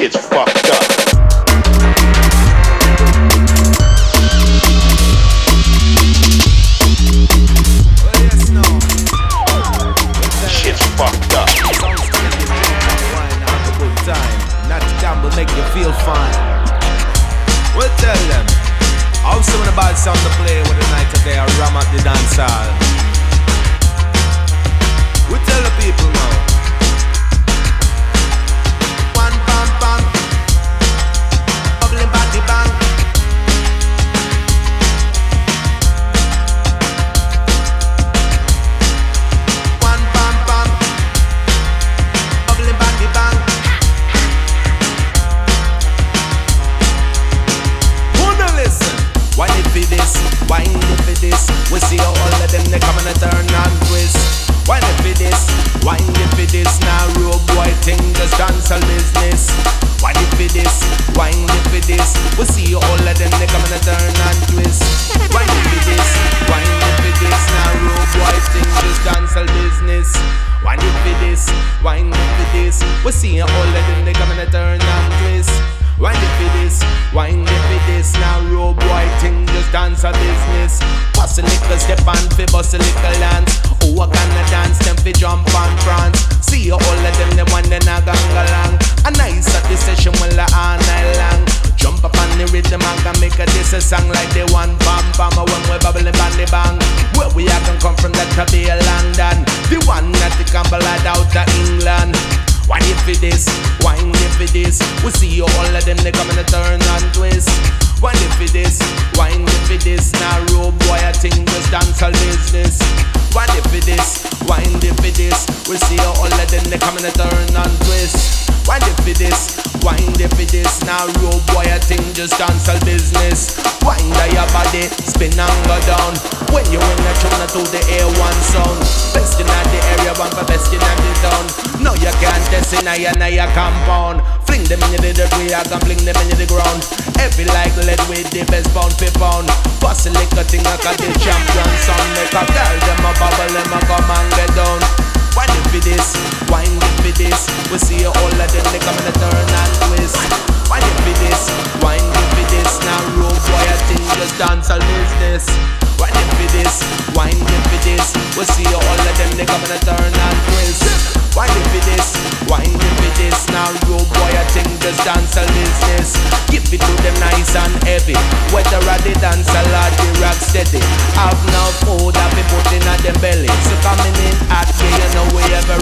shit's fucked.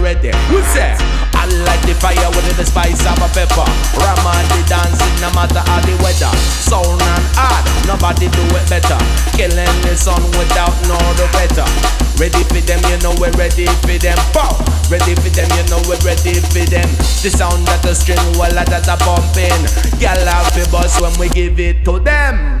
already. We say, I like the fire with the spice of a pepper. Ram on the dancing, no matter how the weather. Sound and hard, nobody do it better. Killing the sun without no the better. Ready for them, you know we're ready for them. Bow. Ready for them, you know we're ready for them. The sound that the string, well, that's a bumping. Y'all have the buzz when we give it to them.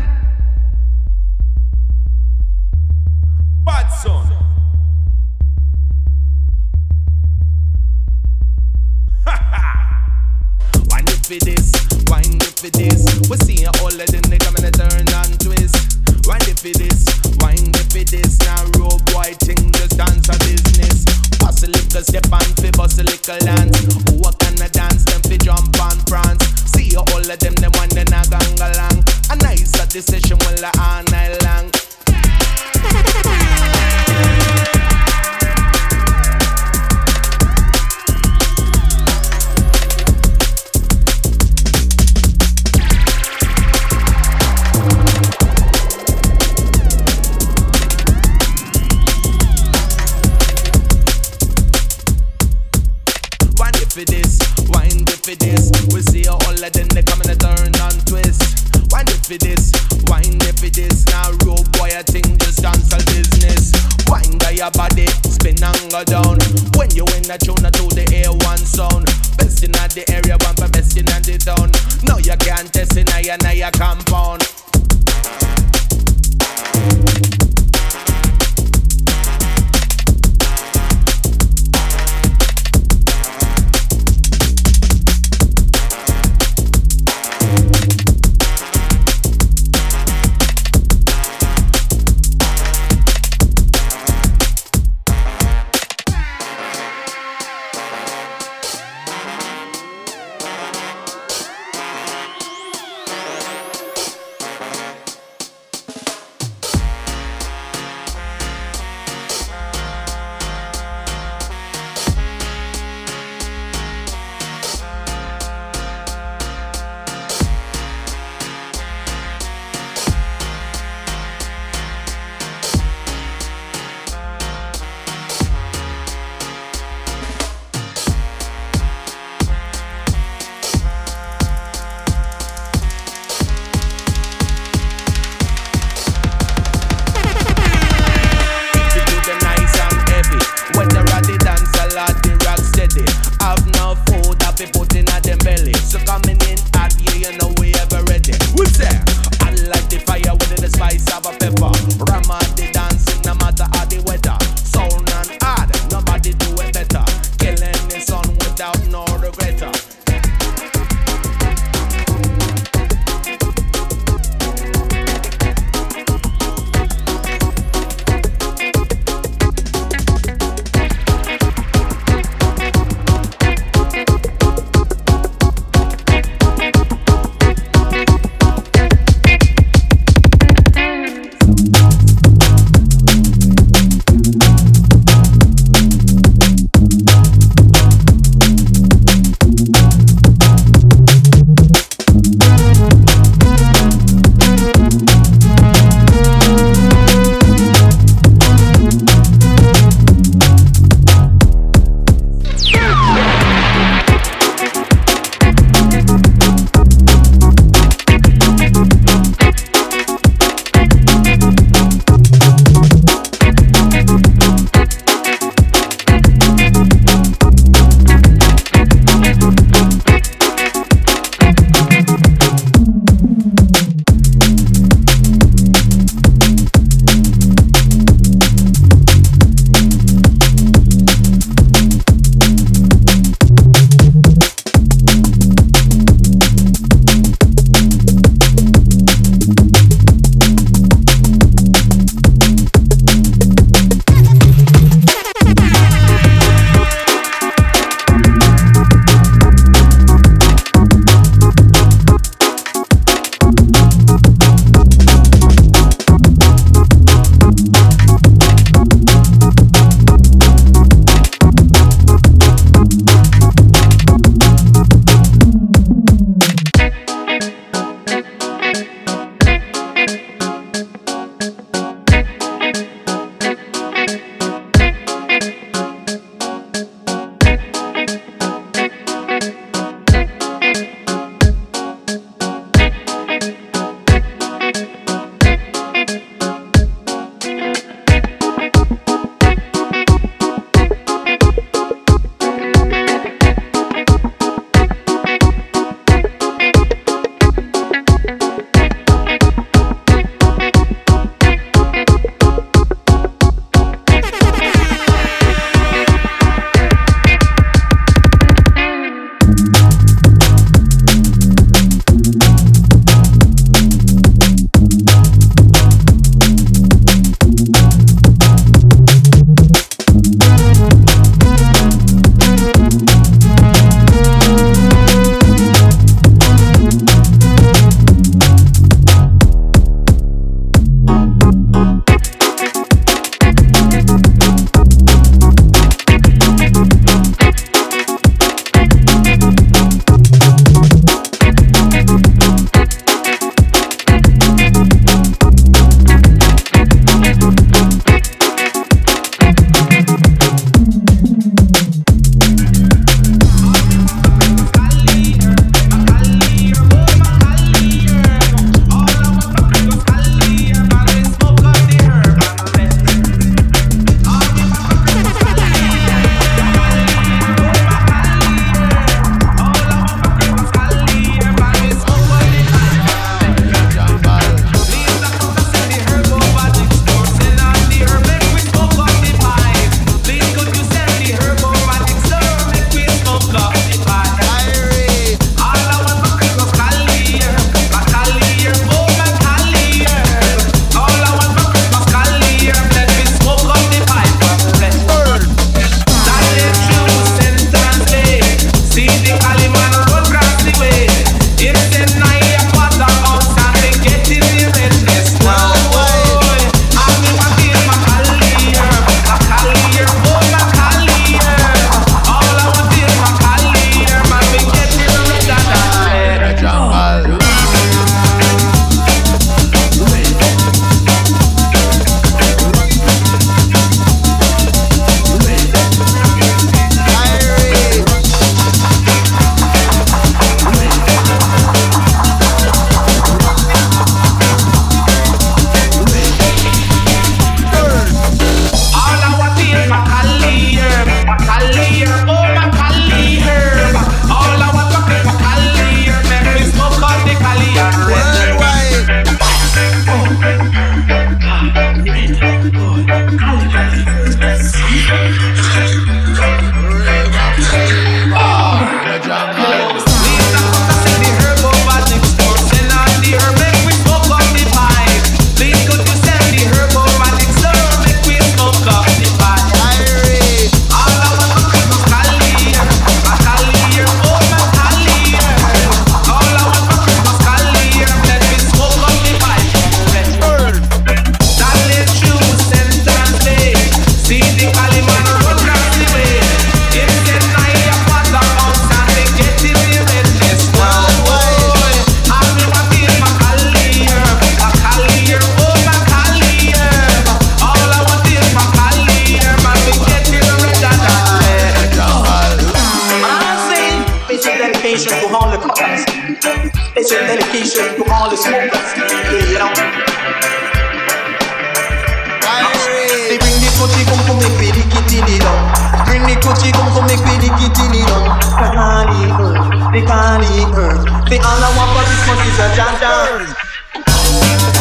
Christmas is a janta.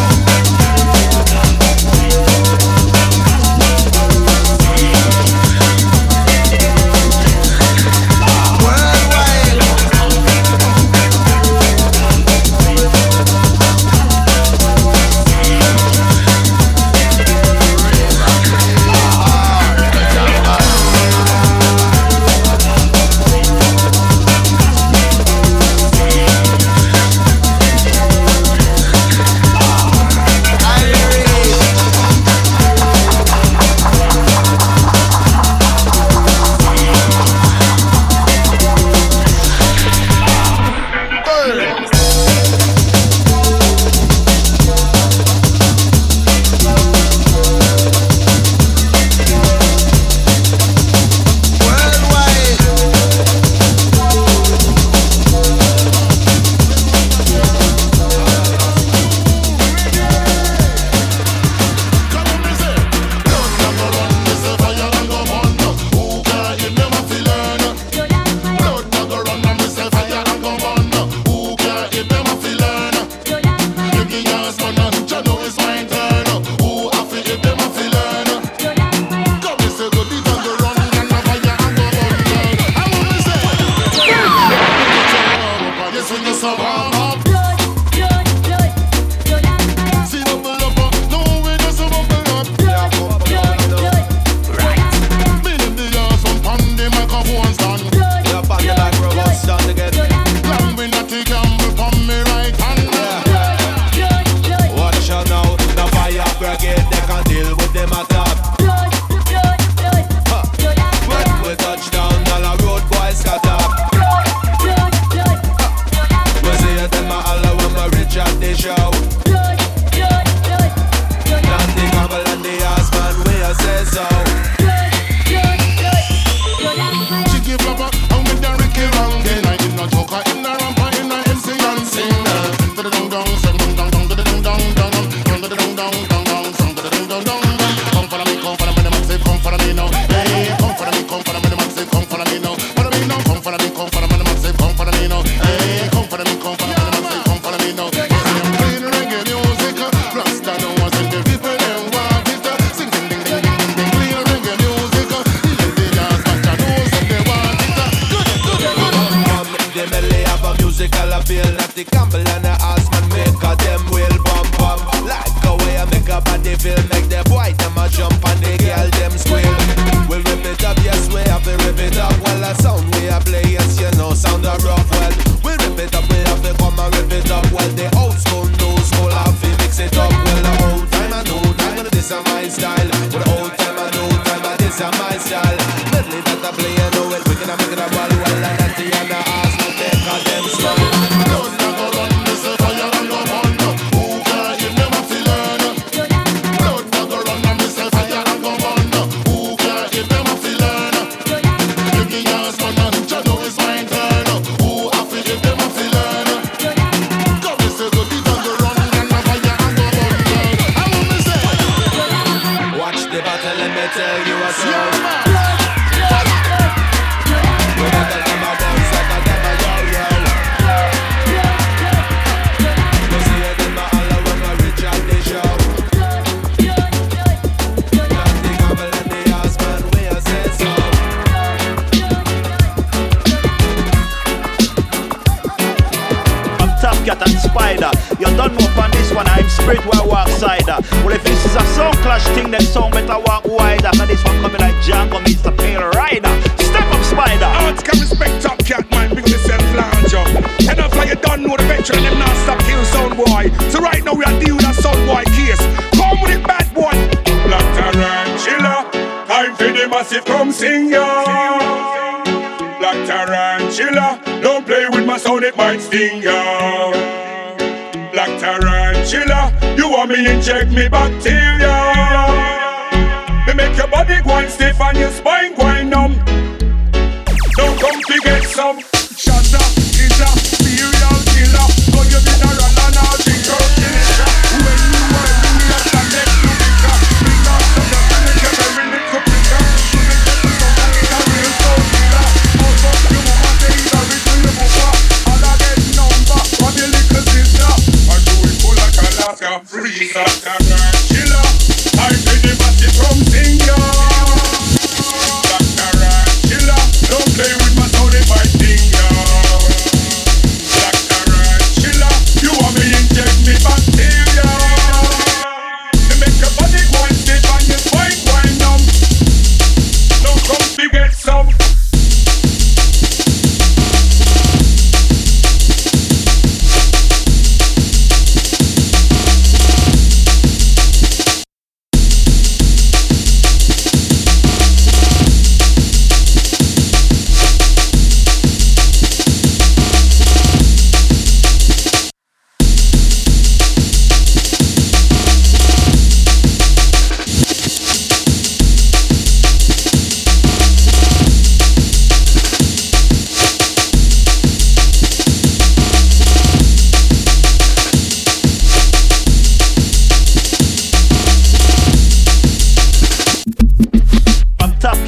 a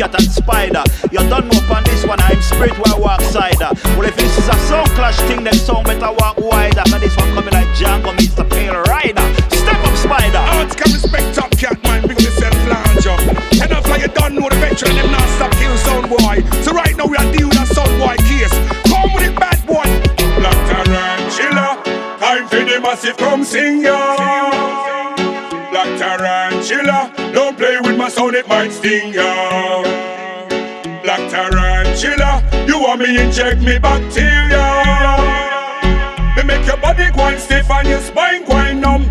Cat and Spyda. You don't know upon this one, I'm Spirit where I walk cider. Well, if this is a sound clash thing, then sound better walk wider. Cause this one coming like Django, Mr. Pale Rider. Step up, Spyda. Arts can respect Topcat man, big yourself flange up. Enough like you don't know the veteran, them not stop kill sound boy. So right now we are dealing with a sound boy case. Come with it, bad boy. Black tarantula, time for the massive come sing ya. Black tarantula, sound, it might sting ya. Black tarantula, you want me to inject me bacteria. Me make your body go stiff and your spine go numb.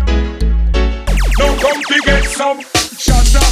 Don't come to get some Shatter, is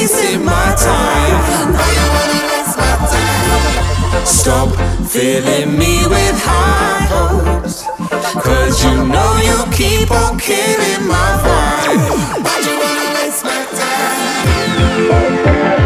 wasting my time. Stop filling me with high hopes. Cause you know you keep on killing my vibe. Why'd you wanna waste my time?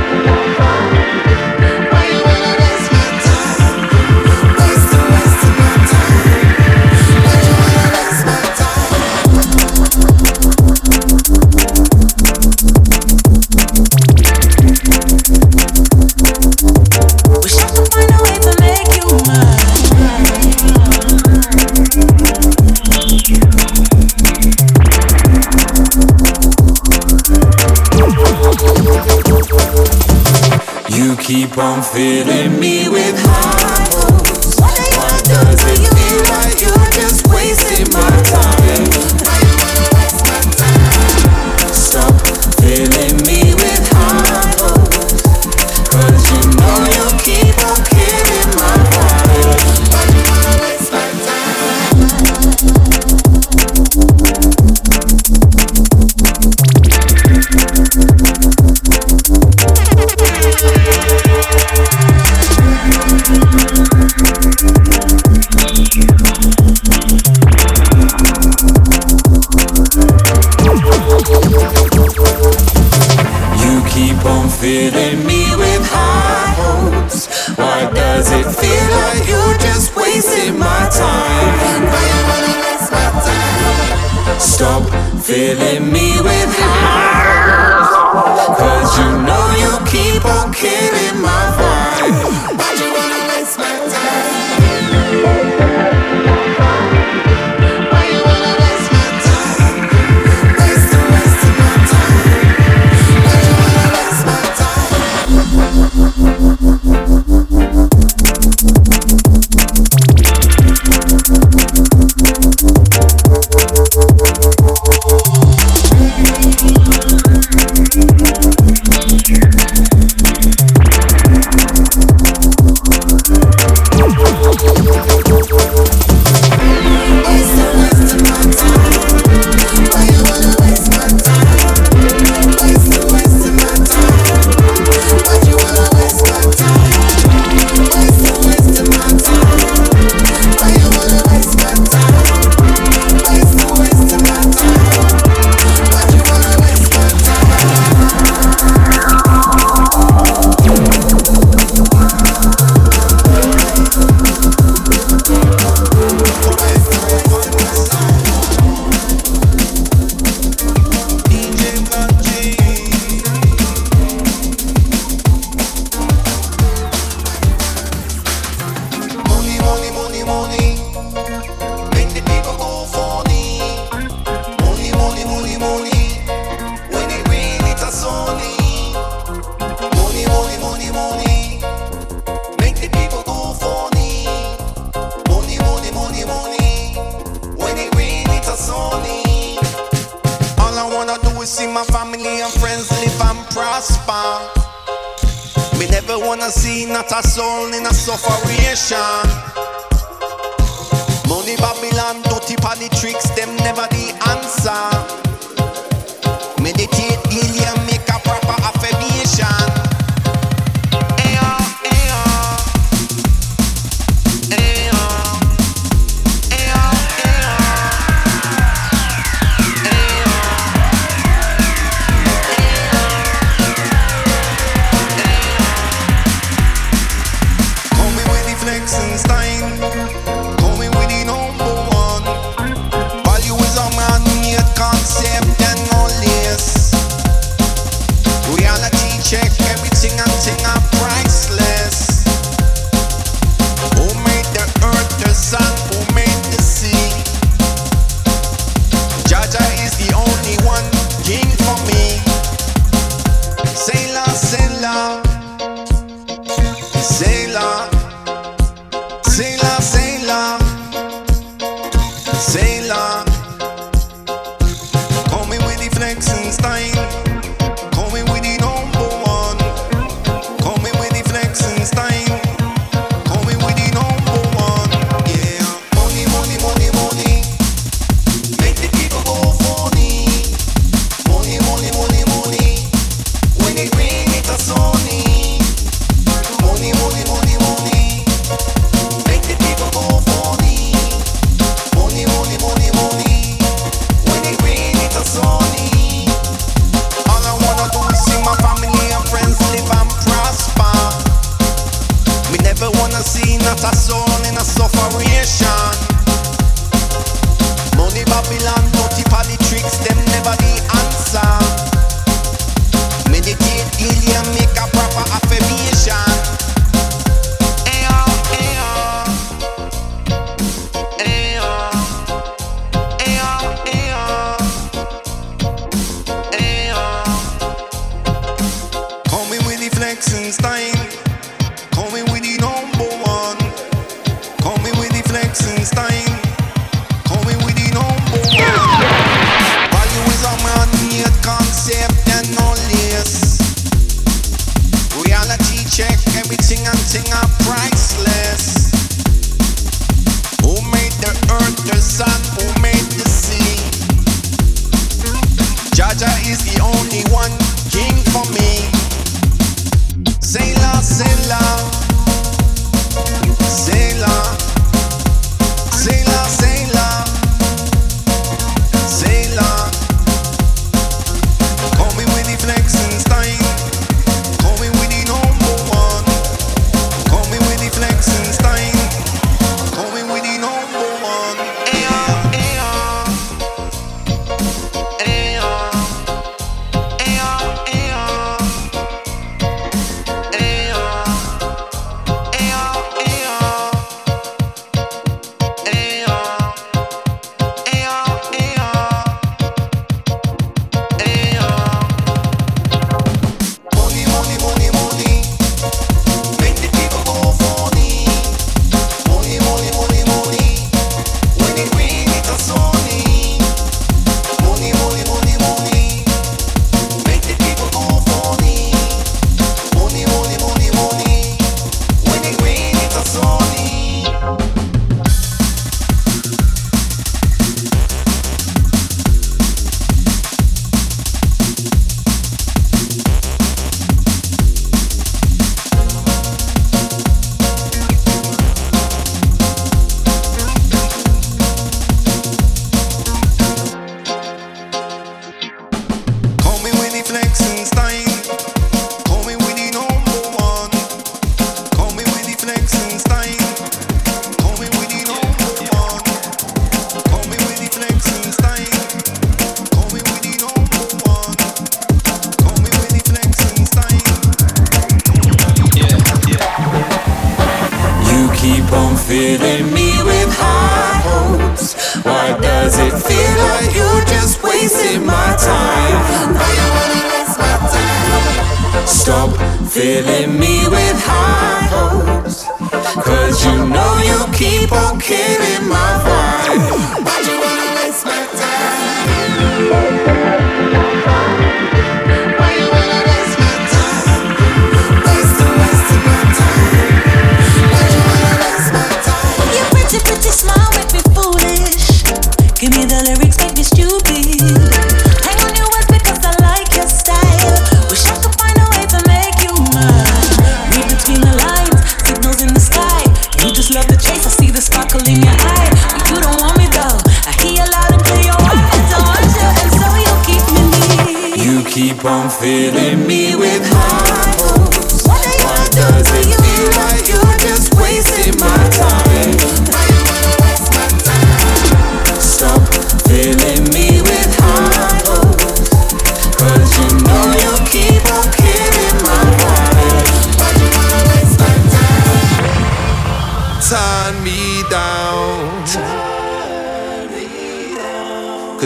keep on filling me with hope.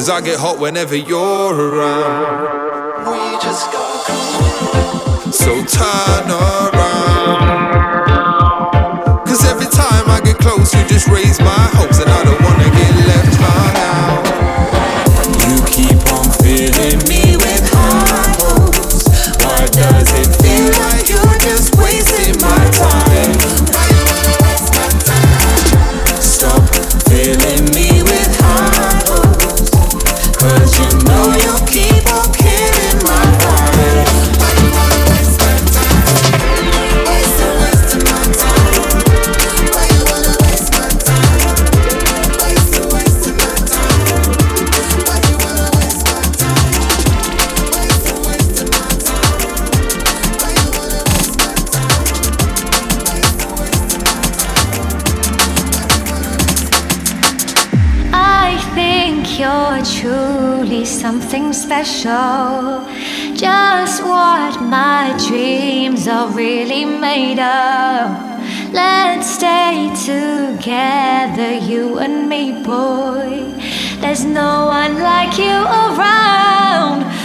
Cause I get hot whenever you're around. We just got cool. So turn around. things are really made of. Let's stay together, you and me, boy. There's no one like you around.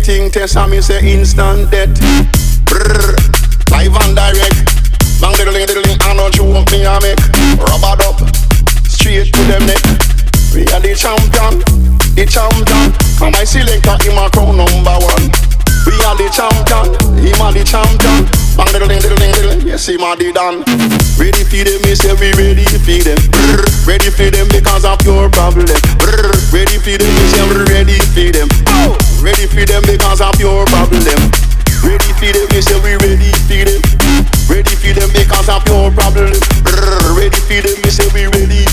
Anything test and me say instant death. Brr, live and direct. Bang diddling diddling, I know want me I make. Rubber up, straight to them neck. We are the champion, the champion. And my selector, him a crown number one. We are the champion, him a the champion. Bang diddling diddling diddling, yes him a the done. Ready for them, me say we ready for them. Brr, ready for them because of your problem. Brr, ready for them, me say we ready for them. Oh, ready for them because of your problem. Ready for them, me say we ready for them. Ready for them because of your problem. Ready for them, me say we ready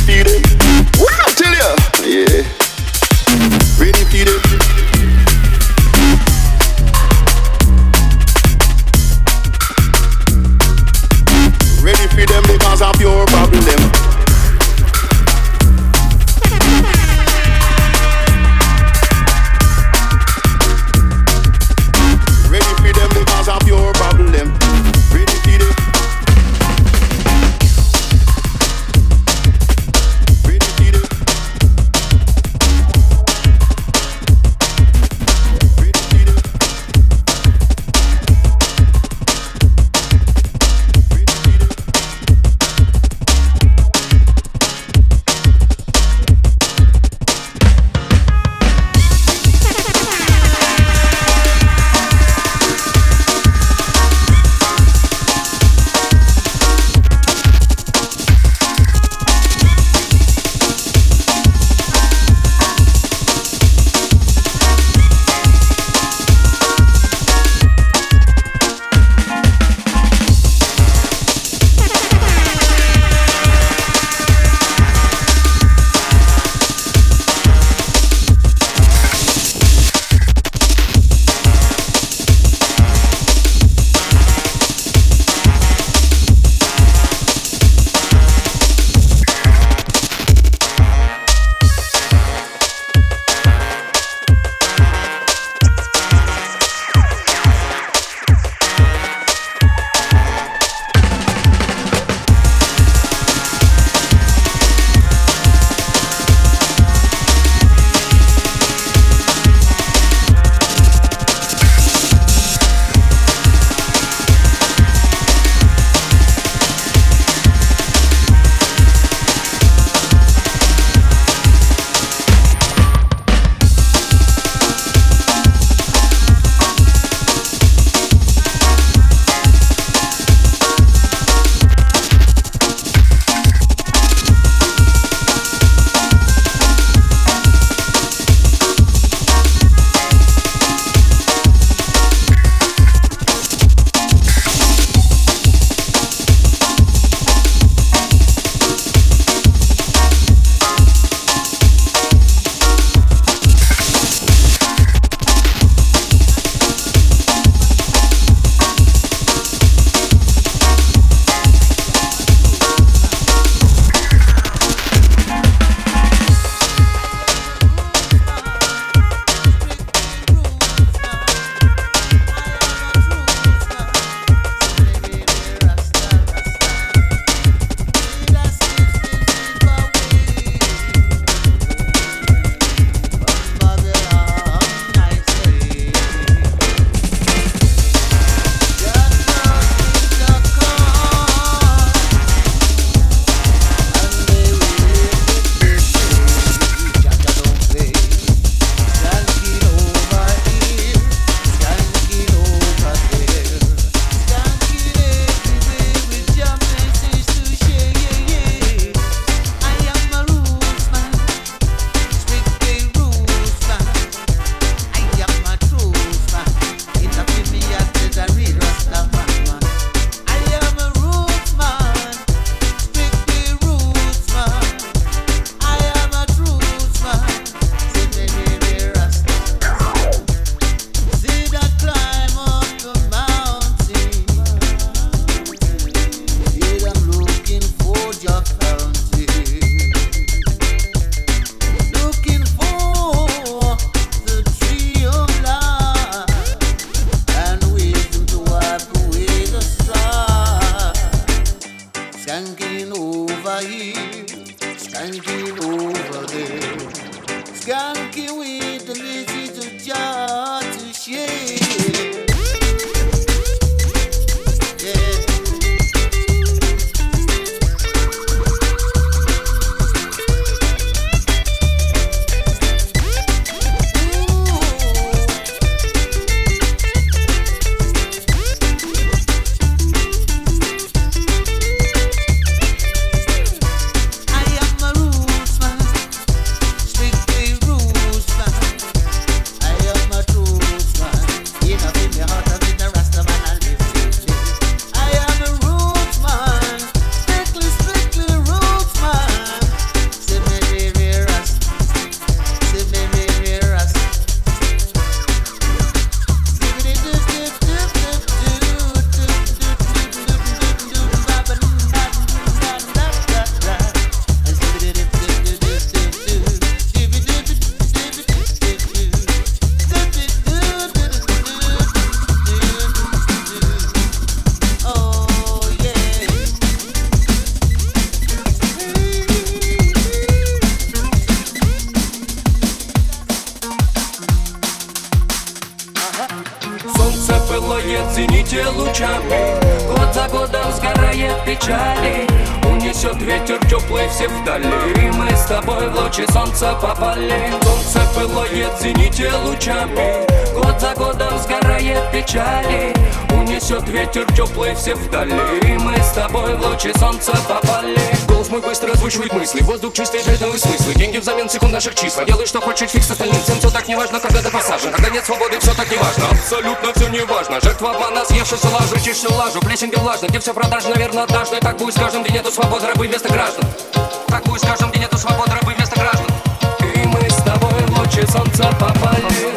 печали. Унесет ветер теплый все вдали. Мы с тобой в лучи солнца попали. Солнце пылает в зените лучами Год за годом сгорает печали Унесет ветер теплый все вдали. И мы с тобой в лучи солнца попали. Голос мой быстро озвучивает мысли Воздух чистый, для новые смыслы Деньги взамен секунд наших числа. Делай, что хочешь, фиг с остальным. Всем все так не важно, когда ты посажен. Когда нет свободы, все так не важно Абсолютно все не важно Жертва обмана, съевшись лажу, чешешь лажу. Плесень где влажно, где все продажно, наверное, однажды. Так будет с каждым, где нету свободы, рабы вместо граждан. Так будет с каждым, где нету свободы, рабы вместо граждан. И мы с тобой в лучи солнца попали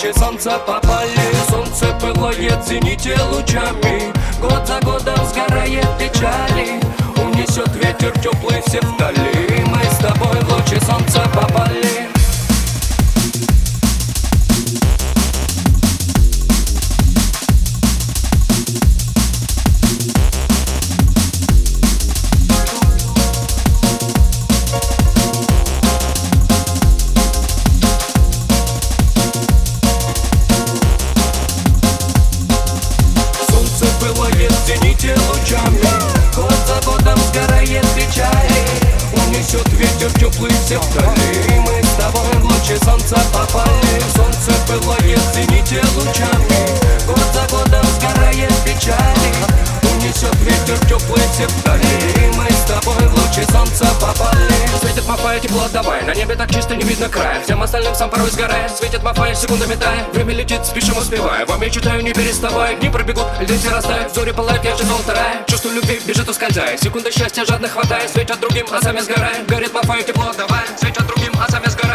лучи солнца попали Солнце пылает зените лучами. Год за годом сгорает печали Унесет ветер теплый все вдали. Мы с тобой в лучи солнца попали Светит мафая, секундами тая Время летит, спешим успевая. Вам я читаю, не переставая Дни пробегут, льды все растают Зори пылают, я же золото рая Чувство любви бежит, ускользая. Секунда счастья жадно хватая Светят другим, а сами сгораем Горит мафая, тепло отдавай Светят другим, а сами сгораем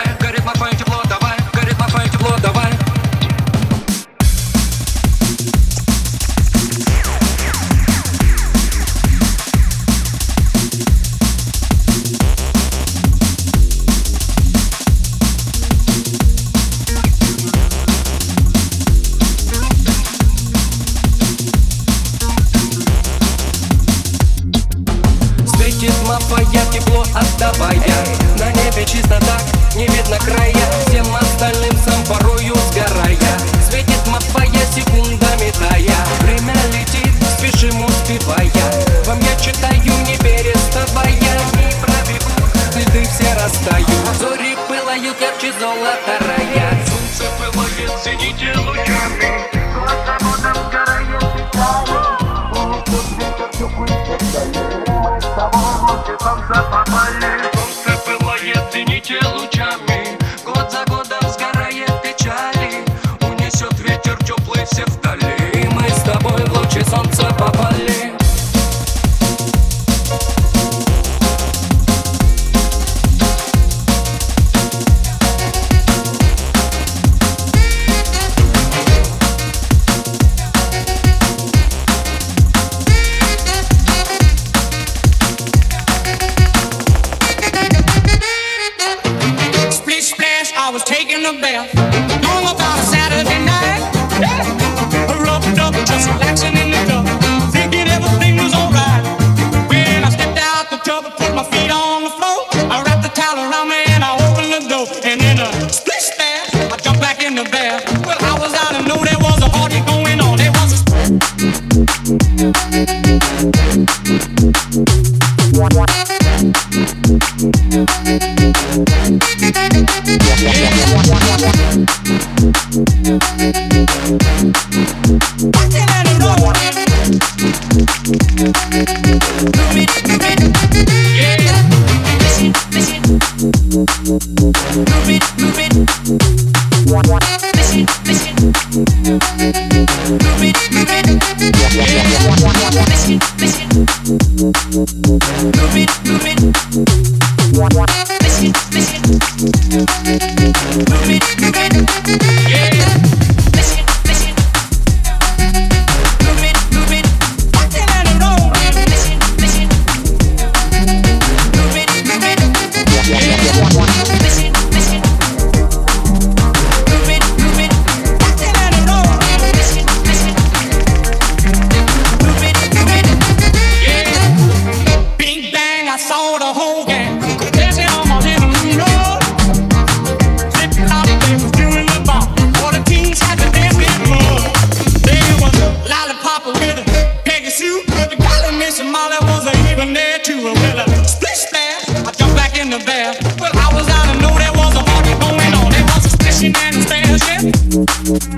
Peggy Sue. The golly Miss Molly was even there too. Well, a uh, split splash, I jumped back in the bath. Well, I was out to know there was a party going on. There was a splishing and a splash, yeah.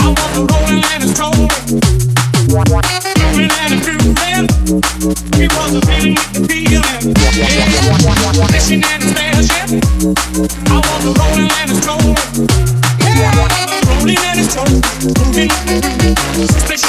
I was a rolling and a strolling. Moving and a grooving. It was a feeling with the feeling. Yeah. Fishing and a splash, yeah. I was a rolling and a strolling. Yeah, I rolling and a strolling. Moving, splishing,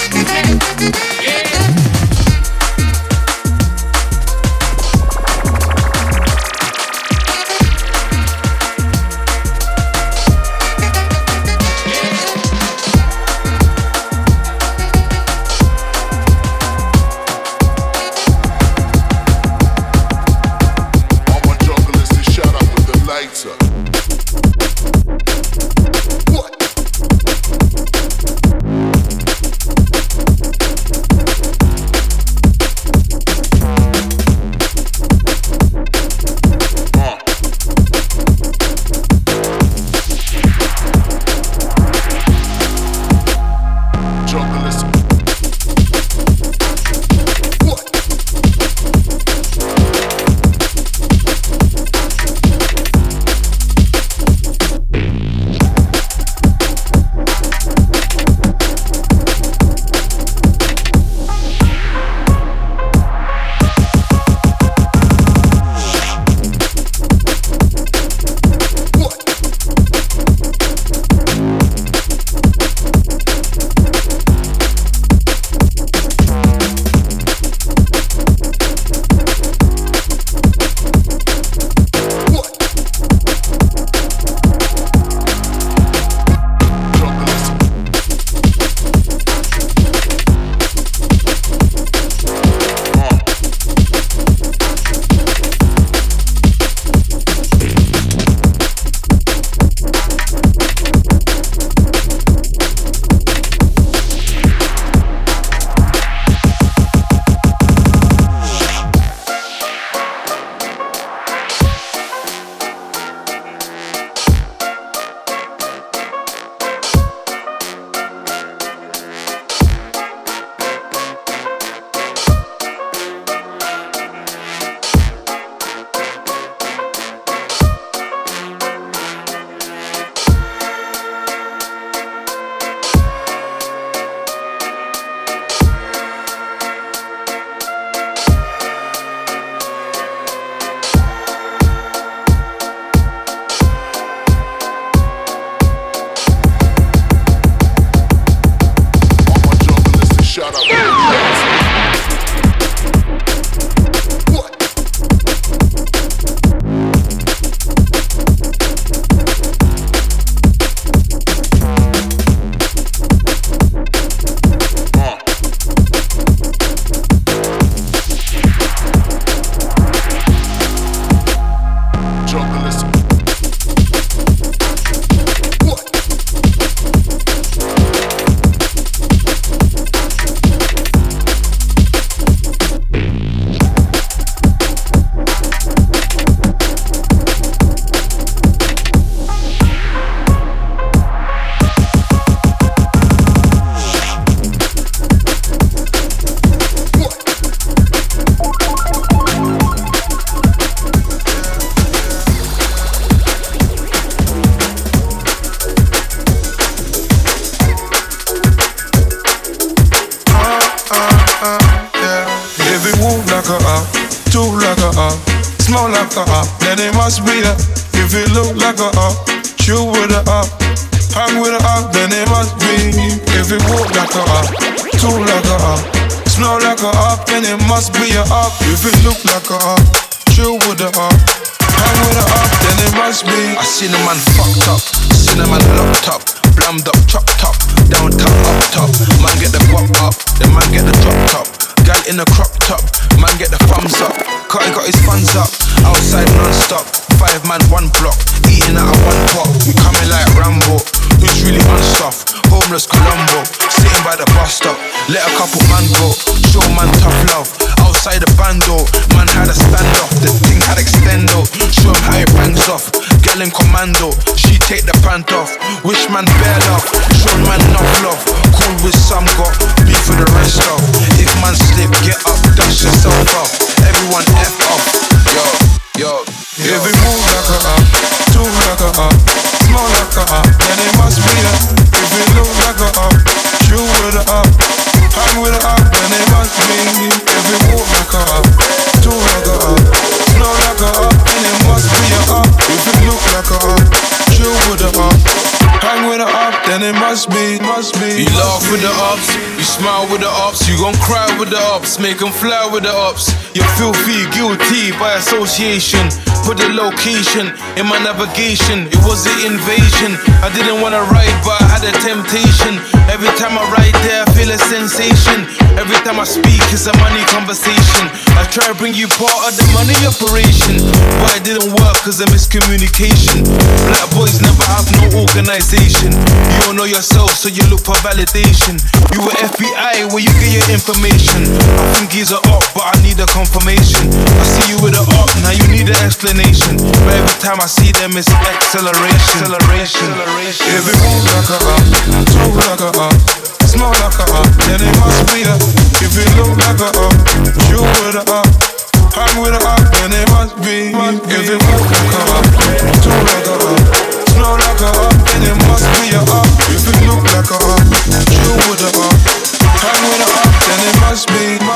was a miscommunication. Black boys never have no organization. You don't know yourself, so you look for validation. You were FBI when you get your information. I think he's a op, but I need a confirmation. I see you with a op, now you need an explanation. But every time I see them, it's acceleration. acceleration. acceleration. If it like a up, talk like a op, smell like a up. then it must be a. If it look like a op, you with a up. Time with a heart, then it must be. If it was like a up, too like a up, slow like a up, then it must be a heart. If it look like a heart, you would a up. Time with a heart, then it must be.